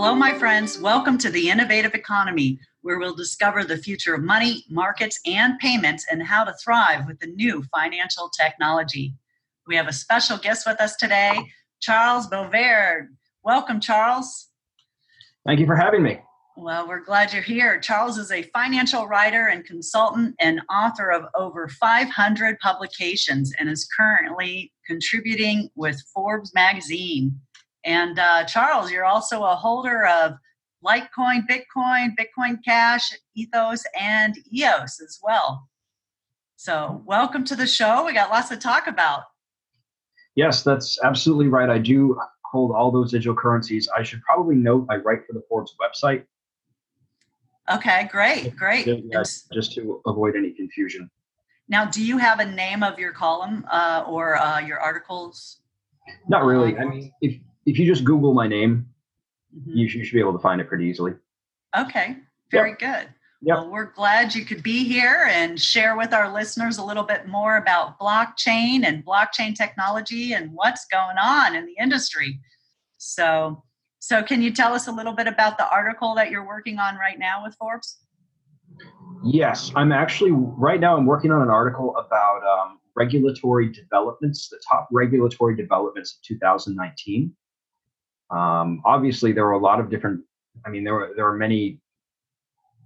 Hello, my friends. Welcome to the Innovative Economy, where we'll discover the future of money, markets, and payments and how to thrive with the new financial technology. We have a special guest with us today, Charles Bovaird. Welcome, Charles. Thank you for having me. Well, we're glad you're here. Charles is a financial writer and consultant and author of over 500 publications and is currently contributing with Forbes magazine. And uh, Charles, you're also a holder of Litecoin, Bitcoin, Bitcoin Cash, Ethos, and EOS as well. So, welcome to the show. We got lots to talk about. Yes, that's absolutely right. I do hold all those digital currencies. I should probably note I write for the Forbes website. Okay, great, great. Yeah, just to avoid any confusion. Now, do you have a name of your column uh, or uh, your articles? Not really. I mean, if if you just Google my name, mm-hmm. you, you, should be able to find it pretty easily. Okay, very yep. good. Yep. Well, we're glad you could be here and share with our listeners a little bit more about blockchain and blockchain technology and what's going on in the industry. So, so, can you tell us a little bit about the article that you're working on right now with Forbes? Yes, I'm actually right now. I'm working on an article about um, regulatory developments, the top regulatory developments of 2019. Um, obviously, there were a lot of different. I mean, there were there were many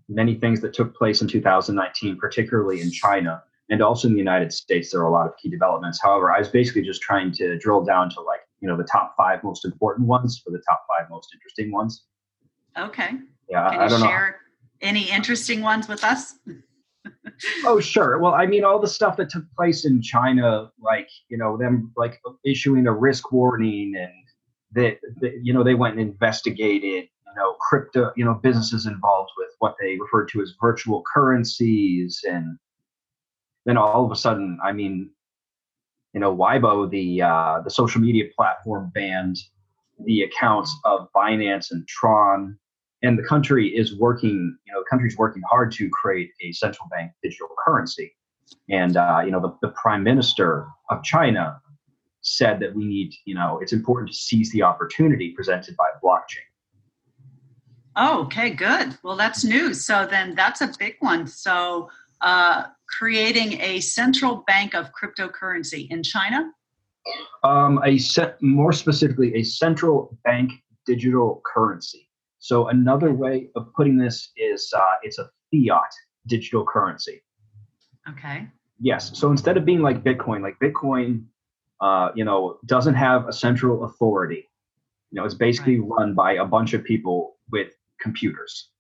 many things that took place in 2019, particularly in China and also in the United States. There are a lot of key developments. However, I was basically just trying to drill down to like you know the top five most important ones for the top five most interesting ones. Okay. Yeah, Can I, I don't share know. any interesting ones with us? oh sure. Well, I mean, all the stuff that took place in China, like you know them like issuing a risk warning, and that you know they went and investigated you know crypto you know businesses involved with what they referred to as virtual currencies and then all of a sudden i mean you know, Weibo, the uh, the social media platform, banned the accounts of Binance and Tron, and the country is working. You know, the country's working hard to create a central bank digital currency. And uh, you know, the, the prime minister of China said that we need, you know, it's important to seize the opportunity presented by blockchain. Oh, okay, good. Well, that's news. So then that's a big one. So uh, creating a central bank of cryptocurrency in China? Um, a set, more specifically, a central bank digital currency. So another way of putting this is uh, it's a fiat digital currency. Okay. Yes. So instead of being like Bitcoin, like Bitcoin, uh, you know, doesn't have a central authority. You know, it's basically right. run by a bunch of people with computers.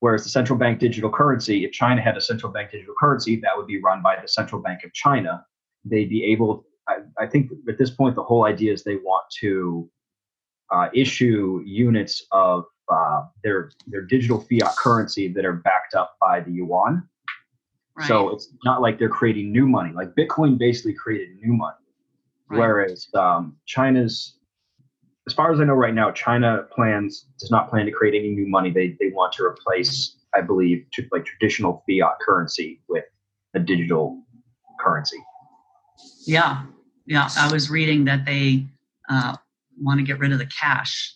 Whereas the central bank digital currency, if China had a central bank digital currency, that would be run by the central bank of China. They'd be able, I, I think at this point, the whole idea is they want to uh, issue units of uh, their their digital fiat currency that are backed up by the yuan. Right. So it's not like they're creating new money. Like Bitcoin basically created new money, right. whereas um, China's as far as I know right now, China plans does not plan to create any new money. They they want to replace, I believe, to, like traditional fiat currency with a digital currency. Yeah, yeah. I was reading that they uh, want to get rid of the cash.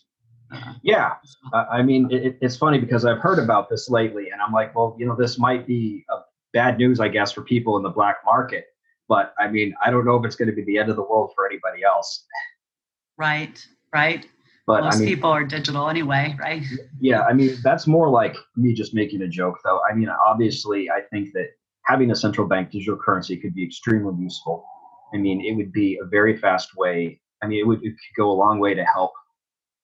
Uh, yeah, uh, I mean, it, it's funny because I've heard about this lately, and I'm like, well, you know, this might be a bad news, I guess, for people in the black market. But I mean, I don't know if it's going to be the end of the world for anybody else. Right right? But most I mean, people are digital anyway, right? Yeah, I mean that's more like me just making a joke, though. I mean, obviously, I think that having a central bank digital currency could be extremely useful. I mean, it would be a very fast way. I mean, it would it could go a long way to help,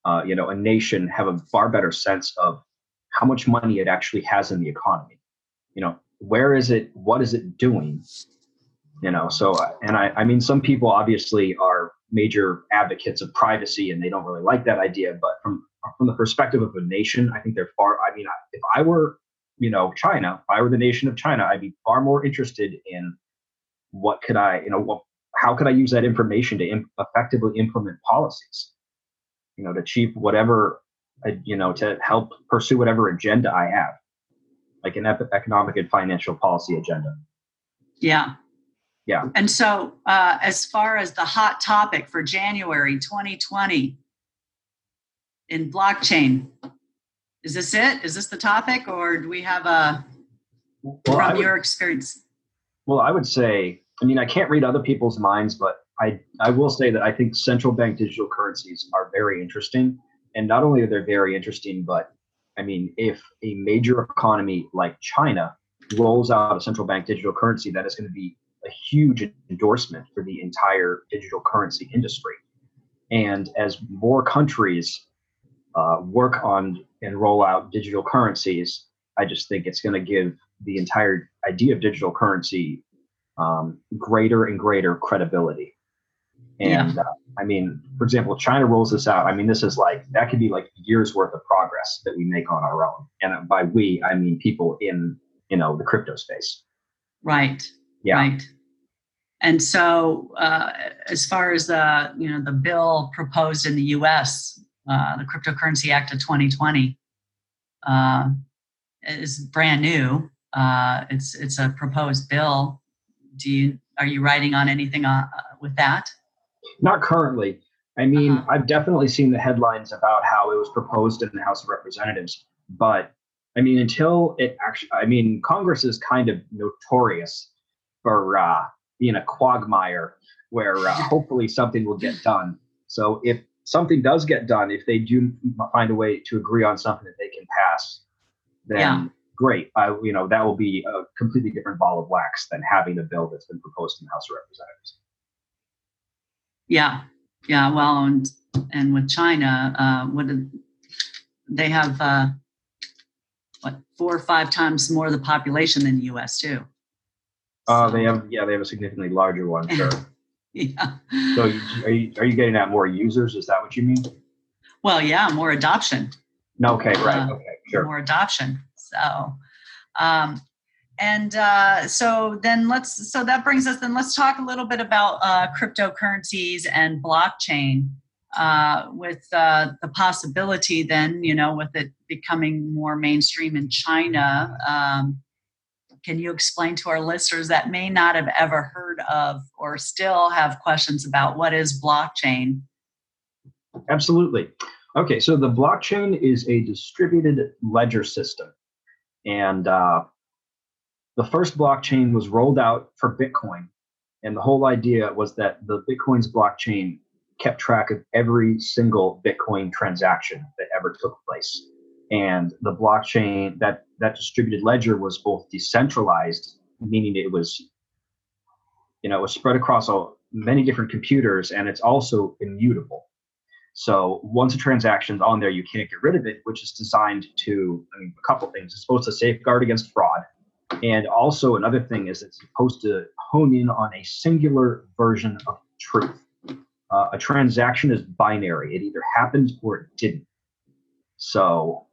uh, you know, a nation have a far better sense of how much money it actually has in the economy. You know, where is it? What is it doing? You know, so and I, I mean, some people obviously are major advocates of privacy and they don't really like that idea. But from from the perspective of a nation, I think they're far. I mean, if I were, you know, China, if I were the nation of China, I'd be far more interested in what could I, you know, what, how could I use that information to effectively implement policies, you know, to achieve whatever, uh, you know, to help pursue whatever agenda I have, like an economic and financial policy agenda. Yeah, yeah. And so, uh, as far as the hot topic for January 2020, in blockchain. Is this it? Is this the topic, or do we have a Well, from would- your experience? Well, I would say, I mean, I can't read other people's minds, but I, I will say that I think central bank digital currencies are very interesting. And not only are they very interesting, but I mean, if a major economy like China rolls out a central bank digital currency, that is going to be a huge endorsement for the entire digital currency industry. And as more countries uh, work on and roll out digital currencies, I just think it's going to give the entire idea of digital currency um, greater and greater credibility. And uh, I mean, for example, China rolls this out. I mean, this is like that could be like years worth of progress that we make on our own. And by we, I mean people in you know the crypto space. Right. Yeah. Right. And so, uh, as far as the you know the bill proposed in the U.S., uh, the Cryptocurrency Act of 2020 uh, is brand new. Uh, it's it's a proposed bill. Do you are you writing on anything uh, with that? Not currently. I mean, Uh-huh. I've definitely seen the headlines about how it was proposed in the House of Representatives, but I mean, until it actually, I mean, Congress is kind of notorious for uh, being a quagmire where uh, hopefully something will get done. So if something does get done, if they do find a way to agree on something that they can pass, then Yeah. great. I, you know, that will be a completely different ball of wax than having a bill that's been proposed in the House of Representatives. Yeah, yeah. Well, and and with China, uh, what did, they have? Uh, what four or five times more of the population than the U.S. too. Uh, they have, yeah, they have a significantly larger one. Sure. Yeah. So, you, are you are you getting at more users? Is that what you mean? Well, yeah, more adoption. No. Okay. Right. Uh, Okay. Sure. more adoption. So, um, and uh, so then let's so that brings us then let's talk a little bit about uh, cryptocurrencies and blockchain. Uh, with uh, the possibility, then you know, with it becoming more mainstream in China, um, can you explain to our listeners that may not have ever heard of or still have questions about what is blockchain? Absolutely. Okay. So the blockchain is a distributed ledger system, and uh, the first blockchain was rolled out for Bitcoin, and the whole idea was that the Bitcoin's blockchain kept track of every single Bitcoin transaction that ever took place. And the blockchain that that distributed ledger was both decentralized, meaning it was, you know, it was spread across all, many different computers, and it's also immutable. So once a transaction's on there, you can't get rid of it, which is designed to, I mean, a couple things. It's supposed to safeguard against fraud. And also another thing is it's supposed to hone in on a singular version of truth. Uh, a transaction is binary. It either happened or it didn't. So,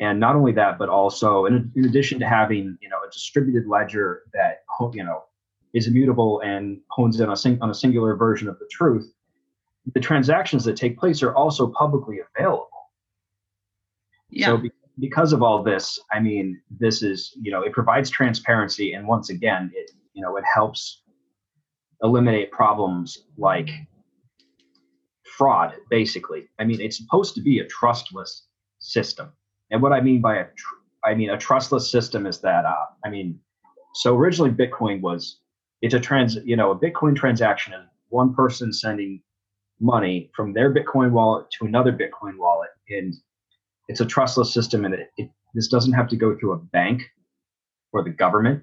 and not only that, but also in, in addition to having, you know, a distributed ledger that, you know, is immutable and hones in on a, sing- on a singular version of the truth, the transactions that take place are also publicly available. Yeah. So be- because of all this, I mean, this is, you know, it provides transparency and once again, it, you know, it helps eliminate problems like fraud basically. I mean, it's supposed to be a trustless system. And what I mean by a tr- I mean a trustless system is that uh I mean so originally Bitcoin was it's a trans, you know, a Bitcoin transaction is one person sending money from their Bitcoin wallet to another Bitcoin wallet and it's a trustless system and it, it this doesn't have to go through a bank or the government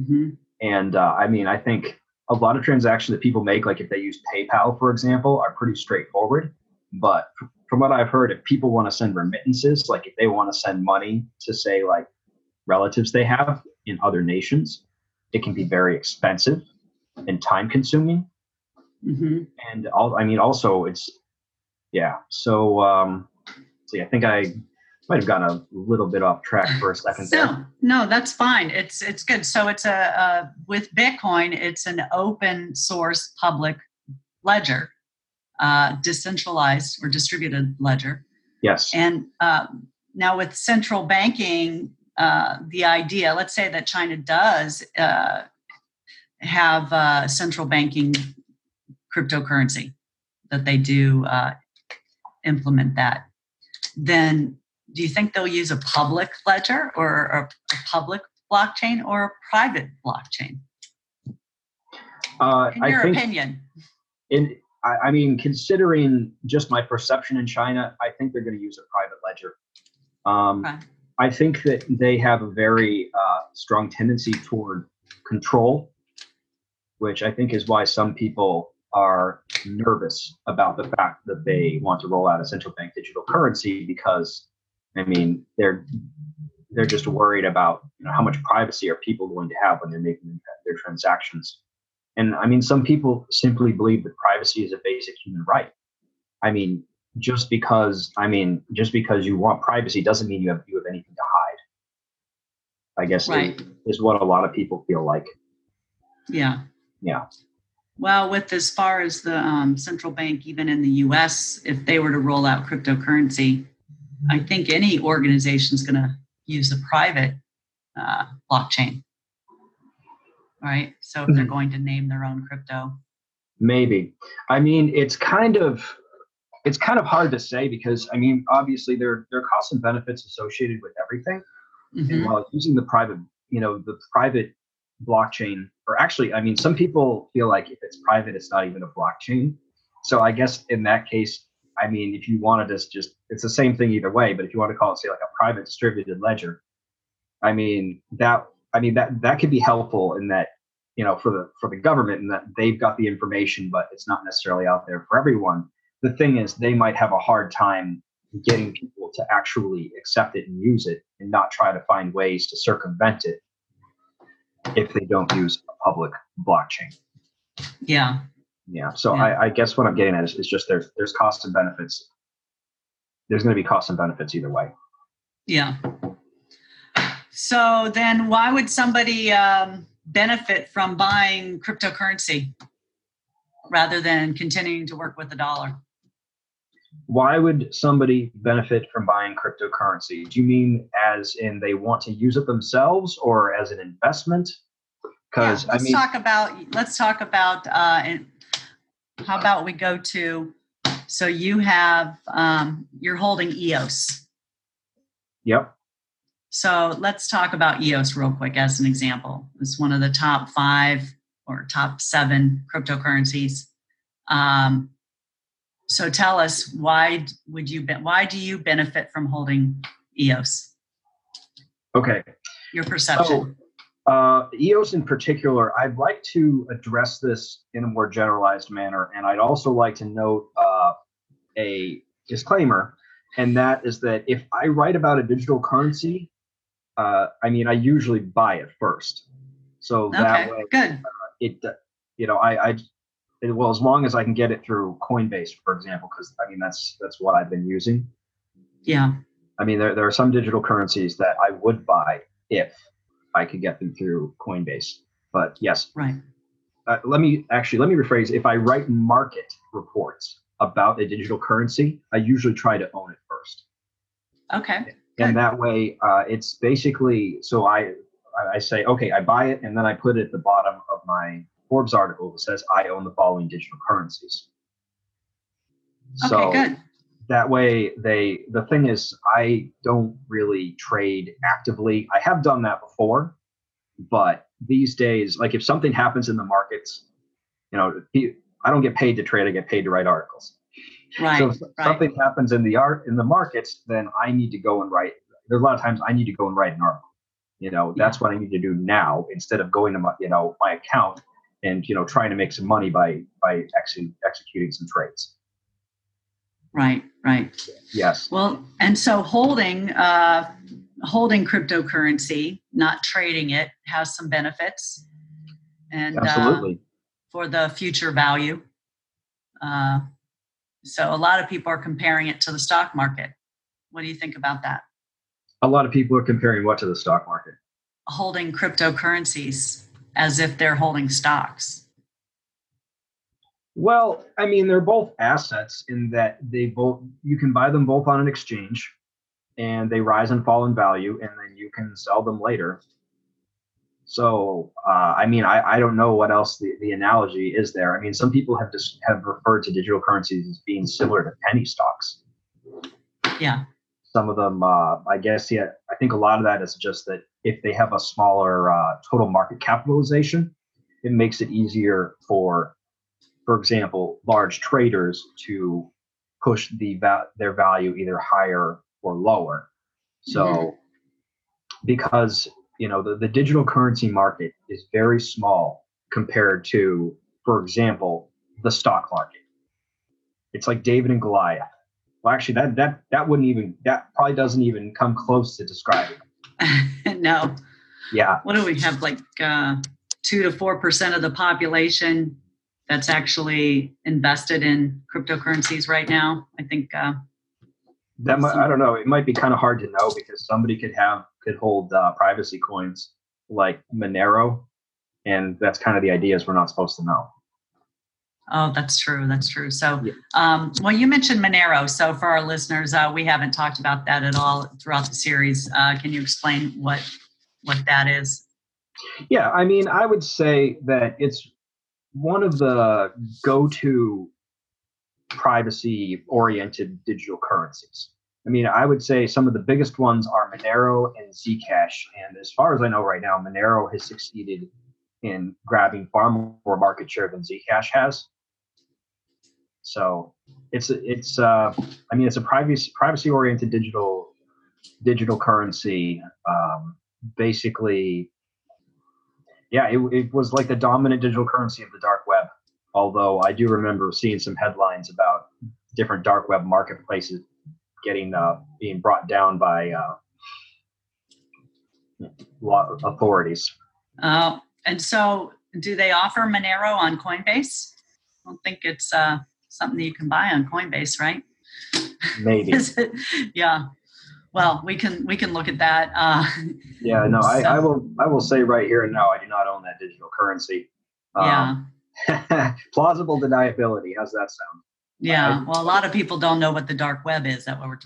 Mhm. and uh, I mean, I think a lot of transactions that people make, like if they use PayPal, for example, are pretty straightforward. But from what I've heard, if people want to send remittances, like if they want to send money to say like relatives they have in other nations, it can be very expensive and time consuming. Mhm. And all, I mean, also it's, yeah. So, um, see, I think I might have gone a little bit off track for a second there. No, no, that's fine. It's it's good. So it's a, a with Bitcoin, it's an open source public ledger, uh, decentralized or distributed ledger. Yes. And um, now with central banking, uh, the idea, let's say that China does uh, have uh, central banking cryptocurrency that they do uh, implement that, then do you think they'll use a public ledger or a, public blockchain or a private blockchain? Uh, In your think opinion? in I, I mean, considering just my perception in China, I think they're going to use a private ledger. Um, Okay. I think that they have a very uh, strong tendency toward control, which I think is why some people are nervous about the fact that they want to roll out a central bank digital currency because, I mean, they're they're just worried about you know how much privacy are people going to have when they're making their transactions. And I mean, some people simply believe that privacy is a basic human right. I mean, just because I mean, just because you want privacy doesn't mean you have you have anything to hide. I guess Right. is what a lot of people feel like. Yeah. Yeah. Well, with as far as the um, central bank, even in the US, if they were to roll out cryptocurrency, I think any organization is going to use a private uh, blockchain. Right. So if they're Mhm. going to name their own crypto. Maybe. I mean, it's kind of it's kind of hard to say because I mean, obviously there there are costs and benefits associated with everything. And Mhm. while using the private, you know, the private blockchain, or actually, I mean, some people feel like if it's private, it's not even a blockchain. So I guess in that case, I mean, if you wanted to just, it's the same thing either way. But if you want to call it, say, like a private distributed ledger, I mean, that, I mean, that that could be helpful in that, you know, for the for the government, and that they've got the information, but it's not necessarily out there for everyone. The thing is, they might have a hard time getting people to actually accept it and use it and not try to find ways to circumvent it if they don't use a public blockchain. Yeah. Yeah. So Yeah. I, I guess what I'm getting at is, is just there's there's costs and benefits. There's going to be costs and benefits either way. Yeah. So then why would somebody um, benefit from buying cryptocurrency rather than continuing to work with the dollar? Why would somebody benefit from buying cryptocurrency? Do you mean as in they want to use it themselves or as an investment? Because Yeah, I let's mean, talk about let's talk about uh, and how about we go to so you have um, you're holding EOS. yep. So let's talk about EOS real quick as an example. It's one of the top five or top seven cryptocurrencies. Um, so tell us why would you be, why do you benefit from holding EOS? Okay. Your perception. Uh, EOS in particular, I'd like to address this in a more generalized manner, and I'd also like to note uh, a disclaimer, and that is that if I write about a digital currency, uh, I mean, I usually buy it first. So that okay, way, good. it, uh, you know, I, I, it, well, as long as I can get it through Coinbase, for example, because I mean, that's that's what I've been using. Yeah, I mean, there, there are some digital currencies that I would buy if I could get them through Coinbase. But yes, right. uh, let me actually let me rephrase. If I write market reports about a digital currency, I usually try to own it first, Okay. And that way, uh, it's basically so I I say okay, I buy it, and then I put it at the bottom of my Forbes article that says I own the following digital currencies. Okay, So good. that way they the thing is i don't really trade actively i have done that before but these days like if something happens in the markets you know i don't get paid to trade i get paid to write articles Right. so if right. something happens in the art in the markets then i need to go and write there's a lot of times i need to go and write an article you know that's what i need to do now instead of going to my you know my account and you know trying to make some money by by exe- executing some trades Right. Right. yes Well, and so holding uh, holding cryptocurrency, not trading it, has some benefits, and uh, absolutely for the future value. Uh, so a lot of people are comparing it to the stock market. What do you think about that? a lot of people are comparing what to the stock market Holding cryptocurrencies as if they're holding stocks. Well, I mean, they're both assets in that they both you can buy them both on an exchange, and they rise and fall in value, and then you can sell them later. So, uh, I mean, I, I don't know what else the, the analogy is there. I mean, some people have just have referred to digital currencies as being similar to penny stocks. Yeah. Some of them, uh, I guess, yeah, I think a lot of that is just that if they have a smaller uh, total market capitalization, it makes it easier for, for example, large traders to push the va- their value either higher or lower. So, Mhm. because you know the, the digital currency market is very small compared to, for example, the stock market. It's like David and Goliath. Well, actually, that that that wouldn't even that probably doesn't even come close to describing. no. Yeah, What do we have? Like uh, two to four percent of the population that's actually invested in cryptocurrencies right now. I think. Uh, that might, I don't know. It might be kind of hard to know because somebody could have could hold uh, privacy coins like Monero, and that's kind of the idea is we're not supposed to know. Oh, that's true. That's true. So, Yeah. um, well, you mentioned Monero. So, for our listeners, uh, we haven't talked about that at all throughout the series. Uh, can you explain what what that is? Yeah, I mean, I would say that it's one of the go-to privacy-oriented digital currencies. I mean, I would say some of the biggest ones are Monero and Zcash, and as far as I know right now, Monero has succeeded in grabbing far more market share than Zcash has. So it's it's uh, I mean, it's a privacy privacy-oriented digital digital currency. Um, basically yeah, it, it was like the dominant digital currency of the dark web. Although I do remember seeing some headlines about different dark web marketplaces getting uh, being brought down by uh, law authorities. Oh, and so do they offer Monero on Coinbase? I don't think it's uh, something that you can buy on Coinbase, right? Maybe. Yeah. Well, we can we can look at that. Uh, Yeah, no, I, So- I will I will say right here and now I do not own that digital currency. yeah. Um, plausible deniability. How's that sound? Yeah. Well, a lot of people don't know what the dark web is. That what we're.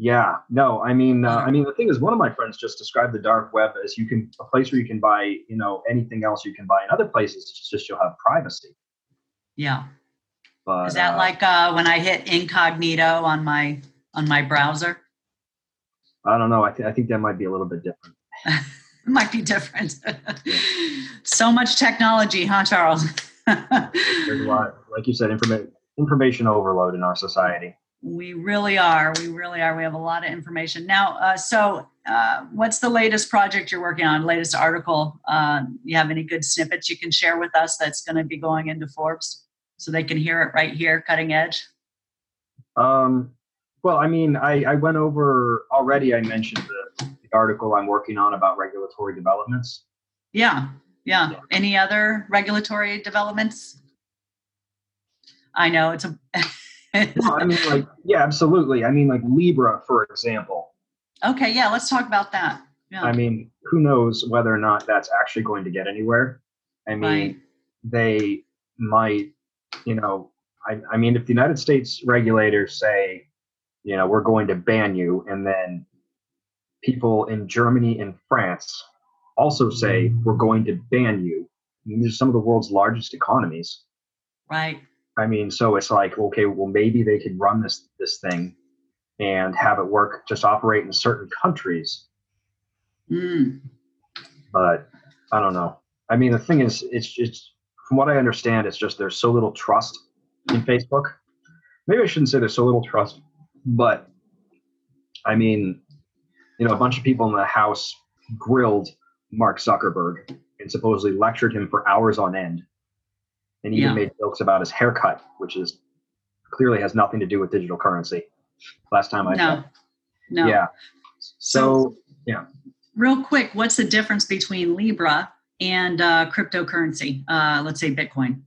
Yeah, no, I mean, uh, I mean, the thing is, one of my friends just described the dark web as you can a place where you can buy, you know, anything else you can buy in other places. It's just you'll have privacy. Yeah. But Is that uh, like uh, when I hit incognito on my on my browser? I don't know. I, th- I think that might be a little bit different. it might be different. so much technology, huh, Charles? There's a lot, like you said, information information overload in our society. we really are. We really are. We have a lot of information now. Uh, so, uh, what's the latest project you're working on? Latest article? Uh, you have any good snippets you can share with us? That's going to be going into Forbes, so they can hear it right here, cutting edge. Um, well, I mean, I, I went over already. I mentioned the, the article I'm working on about regulatory developments. Yeah, yeah. Any other regulatory developments? I know it's a. No, I mean, like, yeah, absolutely. I mean, like Libra, for example. okay, yeah. Let's talk about that. Yeah. I mean, who knows whether or not that's actually going to get anywhere? I mean, Right. they might, you know, I, I mean, if the United States regulators say, you know, we're going to ban you, and then people in Germany and France also say mm. we're going to ban you, these are some of the world's largest economies. right. I mean, so it's like, okay, well, maybe they could run this this thing and have it work, just operate in certain countries Mm. but I don't know. I mean, the thing is, it's it's from what I understand, it's just there's so little trust in Facebook. Maybe I shouldn't say there's so little trust, but I mean, you know, a bunch of people in the House grilled Mark Zuckerberg and supposedly lectured him for hours on end, and even Yeah. made jokes about his haircut, which is clearly has nothing to do with digital currency. Last time I No. checked. No. Yeah. So yeah. real quick, what's the difference between Libra and uh, cryptocurrency? Uh, let's say Bitcoin.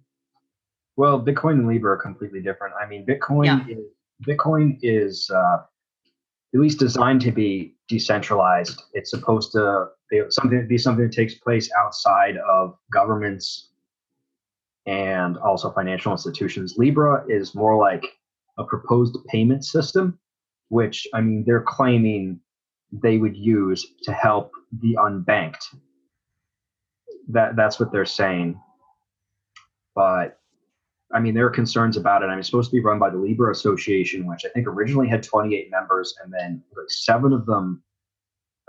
Well, Bitcoin and Libra are completely different. I mean, Bitcoin Yeah. is Bitcoin is uh, at least designed to be decentralized. It's supposed to be something be something that takes place outside of governments and also financial institutions. Libra is more like a proposed payment system, which I mean they're claiming they would use to help the unbanked. That that's what they're saying. But I mean, there are concerns about it. I mean, supposed to be run by the Libra Association, which I think originally had 28 members, and then like seven of them,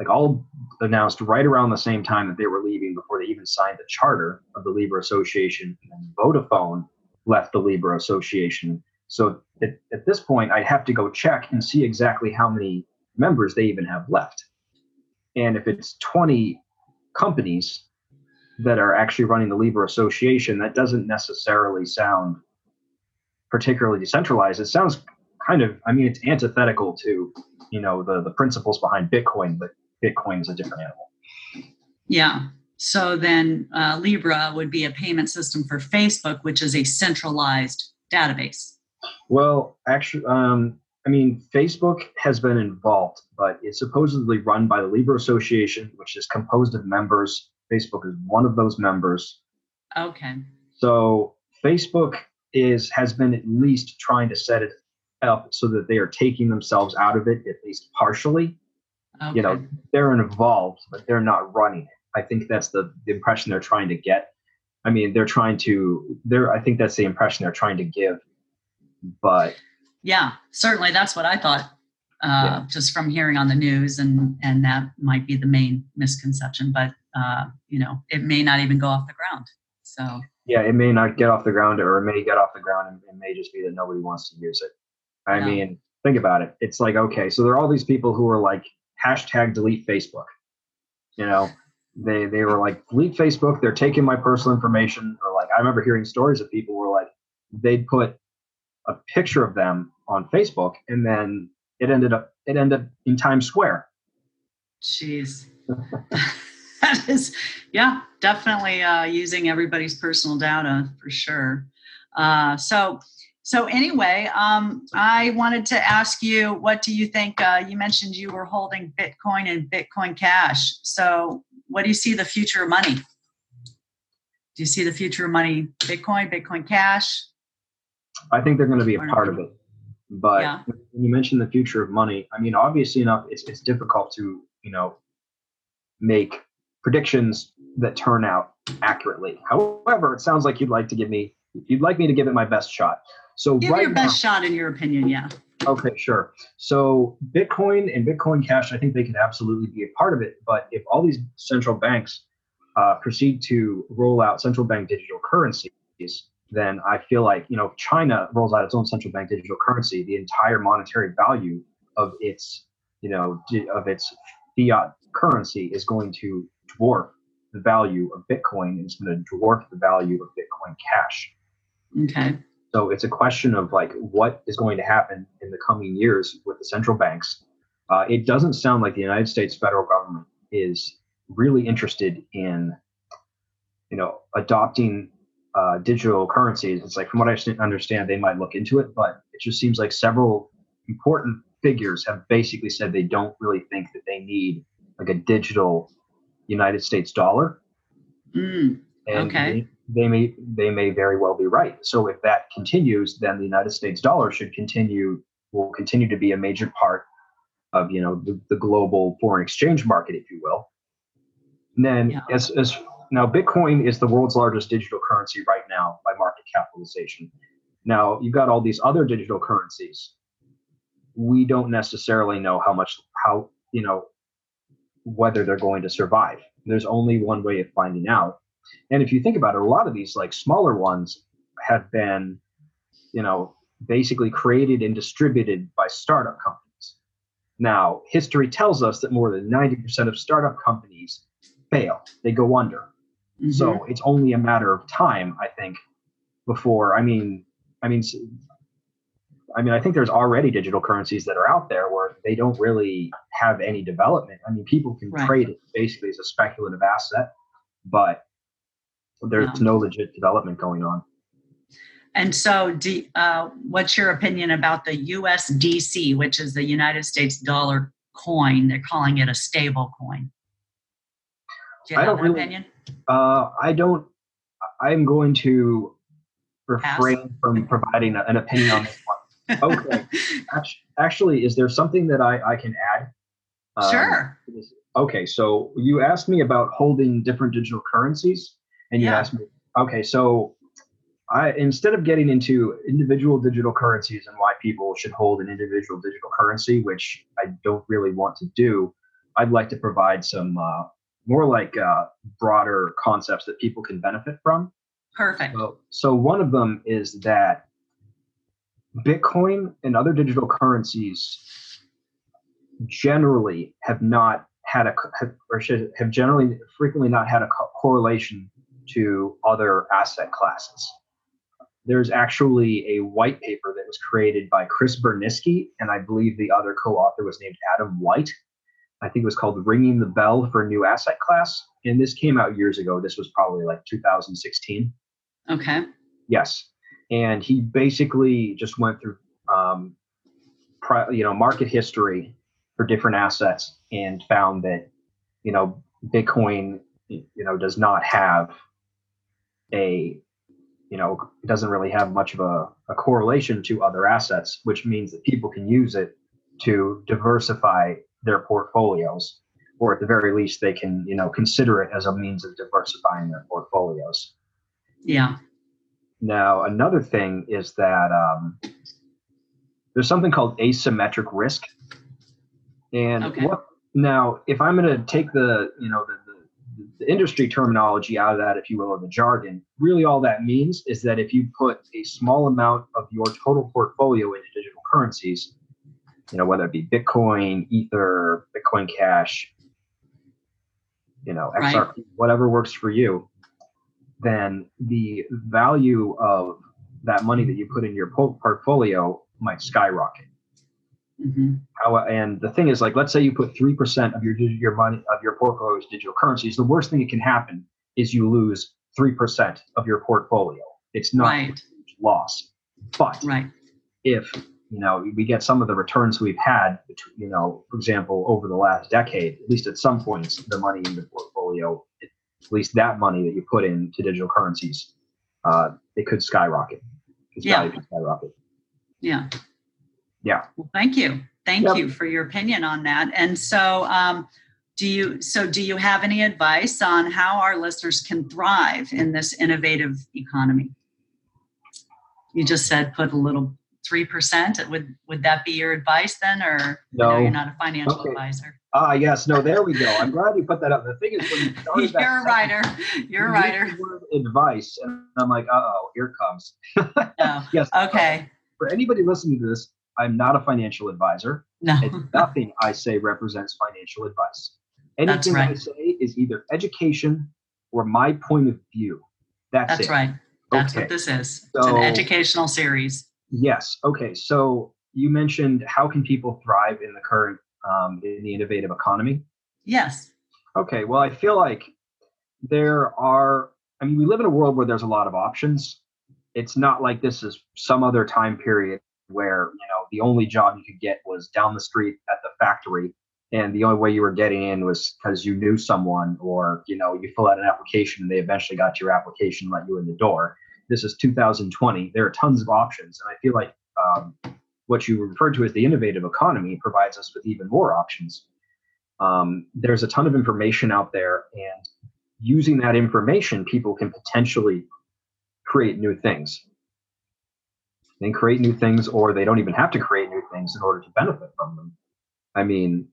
like all announced right around the same time that they were leaving before they even signed the charter of the Libra Association. And Vodafone left the Libra Association. So at, at this point, I'd have to go check and see exactly how many members they even have left. And if it's 20 companies that are actually running the Libra Association, that doesn't necessarily sound particularly decentralized. It sounds kind of, I mean, it's antithetical to, you know, the the principles behind Bitcoin, but Bitcoin is a different animal. Yeah. So then uh, Libra would be a payment system for Facebook, which is a centralized database. Well, actually, um, I mean, Facebook has been involved, but it's supposedly run by the Libra Association, which is composed of members. Facebook is one of those members. Okay. So Facebook is has been at least trying to set it up so that they are taking themselves out of it at least partially. Okay. You know, they're involved, but they're not running it. I think that's the, the impression they're trying to get. I mean, they're trying to. They're. I think that's the impression they're trying to give. But Yeah, certainly that's what I thought. Uh, Yeah. just from hearing on the news, and and that might be the main misconception, but uh, you know, it may not even go off the ground. So yeah, it may not get off the ground, or it may get off the ground, and it may just be that nobody wants to use it. I Yeah. mean, think about it. It's like okay, so there are all these people who are like hashtag delete Facebook. You know, they they were like delete Facebook. They're taking my personal information, or like I remember hearing stories of people were like they'd put a picture of them on Facebook, and then it ended up it ended up in Times Square. Jeez. that is, yeah, definitely uh, using everybody's personal data for sure. Uh, so, so anyway, um, I wanted to ask you, what do you think? Uh, you mentioned you were holding Bitcoin and Bitcoin Cash. So, what do you see the future of money? Do you see the future of money, Bitcoin, Bitcoin Cash? I think they're going to be a part of it. But Yeah. when you mentioned the future of money, I mean, obviously enough, it's it's difficult to you know make predictions that turn out accurately. However, it sounds like you'd like to give me you'd like me to give it my best shot. So Give right your best shot in your opinion. Yeah. okay, sure. So Bitcoin and Bitcoin Cash, I think they can absolutely be a part of it. But if all these central banks uh, proceed to roll out central bank digital currencies, then I feel like you know if China rolls out its own central bank digital currency, the entire monetary value of its you know of its fiat currency is going to dwarf the value of Bitcoin, and it's going to dwarf the value of Bitcoin Cash. Okay. So it's a question of like what is going to happen in the coming years with the central banks. Uh, it doesn't sound like the United States federal government is really interested in, you know, adopting uh, digital currencies. It's like from what I understand, they might look into it, but it just seems like several important figures have basically said they don't really think that they need like a digital United States dollar Mm, and Okay. They, may they may very well be right. So if that continues, then the United States dollar should continue will continue to be a major part of you know the, the global foreign exchange market, if you will. And then Yeah. as as now Bitcoin is the world's largest digital currency right now by market capitalization. Now you've got all these other digital currencies. We don't necessarily know how much how you know whether they're going to survive. There's only one way of finding out. And if you think about it, a lot of these like smaller ones have been, you know, basically created and distributed by startup companies. Now, history tells us that more than 90% of startup companies fail. They go under. mhm. So it's only a matter of time, I think, before. I mean, I mean, I mean, I think there's already digital currencies that are out there where they don't really have any development. I mean, people can Right. trade it basically as a speculative asset, but there's Yeah. no legit development going on. And so, do, uh, what's your opinion about the USDC, which is the United States dollar coin? They're calling it a stable coin. Do you I don't an really- opinion? Uh, I don't. I'm going to refrain from providing an opinion on this one. Okay. Actually, is there something that I, I can add? Um, sure. Okay, so you asked me about holding different digital currencies, and you Yeah. asked me. Okay, so I instead of getting into individual digital currencies and why people should hold an individual digital currency, which I don't really want to do, I'd like to provide some uh, more like uh, broader concepts that people can benefit from. Perfect. So, so one of them is that Bitcoin and other digital currencies generally have not had a have, or should have generally frequently not had a co- correlation to other asset classes. There's actually a white paper that was created by Chris Burniske, and I believe the other co-author was named Adam White. I think it was called "Ringing the Bell for a New Asset Class," and this came out years ago. This was probably like 2016. Okay. Yes, and he basically just went through, um, pri- you know, market history for different assets and found that, you know, Bitcoin, you know, does not have a, you know, it doesn't really have much of a, a correlation to other assets, which means that people can use it to diversify their portfolios, or at the very least, they can, you know, consider it as a means of diversifying their portfolios. Yeah. Now, another thing is that um, there's something called asymmetric risk. And Okay. what now, if I'm going to take the, you know, the, the, industry terminology out of that, if you will, or the jargon, really all that means is that if you put a small amount of your total portfolio into digital currencies, you know, whether it be Bitcoin, Ether, Bitcoin Cash, you know, Right. XRP, whatever works for you, then the value of that money that you put in your portfolio might skyrocket. Hmm How, and the thing is, like, let's say you put three percent of your your money of your portfolio's digital currencies. The worst thing that can happen is you lose three percent of your portfolio. It's not a Right. huge loss, but Right. if you know we get some of the returns we've had, between- you know, for example, over the last decade, at least at some points, the money in the portfolio, at least that money that you put into digital currencies, uh, it could skyrocket. Its Yeah. could skyrocket. Yeah. Yeah. Well, thank you. Thank Yep. you for your opinion on that. And so, um, do you so do you have any advice on how our listeners can thrive in this innovative economy? You just said put a little three percent. Would would that be your advice then, or No. you're not a financial Okay. advisor? Ah, yes. No, there we go. I'm glad you put that up. The thing is, when you started You're a writer. You're a writer. used the word Advice, and I'm like, uh oh, here it comes. No. Yes. Okay. For anybody listening to this, I'm not a financial advisor. No. And nothing I say represents financial advice. That's Anything I say is either education or my point of view. That's, That's it. right. That's Okay. what this is. It's So- an educational series. Yes. Okay. So you mentioned how can people thrive in the current um, in the innovative economy? Yes. Okay. Well, I feel like there are. I mean, we live in a world where there's a lot of options. It's not like this is some other time period where you know the only job you could get was down the street at the factory, and the only way you were getting in was because you knew someone, or you know you fill out an application and they eventually got your application, and let you in the door. This is 2020. There are tons of options, and I feel like um, what you referred to as the innovative economy provides us with even more options. Um, there's a ton of information out there, and using that information, people can potentially create new things. Can create new things, or they don't even have to create new things in order to benefit from them. I mean,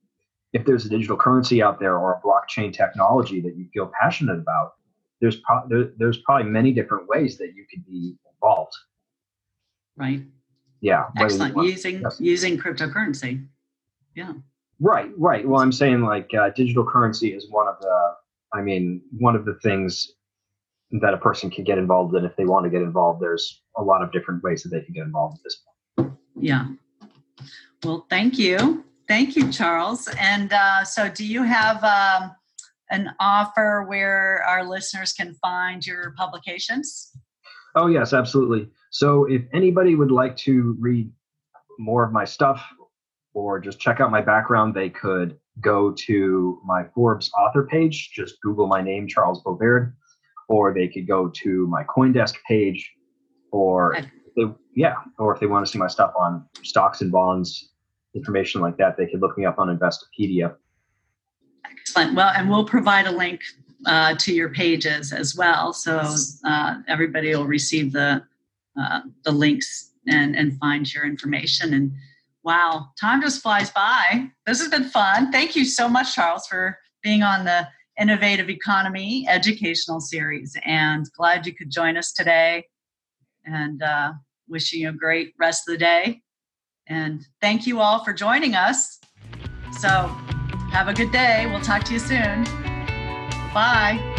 if there's a digital currency out there or a blockchain technology that you feel passionate about, there's pro- there, there's probably many different ways that you could be involved. Right. Yeah. Excellent. Using yes. using cryptocurrency. Yeah. Right, right. Well, I'm saying like uh, digital currency is one of the, I mean, one of the things that a person can get involved in if they want to get involved. There's a lot of different ways that they can get involved at this point. Yeah. Well, thank you. Thank you, Charles. And uh, so, do you have um, an offer where our listeners can find your publications? Oh, yes, absolutely. So if anybody would like to read more of my stuff or just check out my background, they could go to my Forbes author page. Just Google my name, Charles Bovaird, or they could go to my CoinDesk page, or Okay. they, yeah, or if they want to see my stuff on stocks and bonds, information like that, they could look me up on Investopedia. Excellent. Well, and we'll provide a link uh, to your pages as well, so uh, everybody will receive the uh, the links and, and find your information. And wow, time just flies by. This has been fun. Thank you so much, Charles, for being on the Innovative Economy educational series. And glad you could join us today. And uh, wishing you a great rest of the day. And thank you all for joining us. So have a good day. We'll talk to you soon. Bye.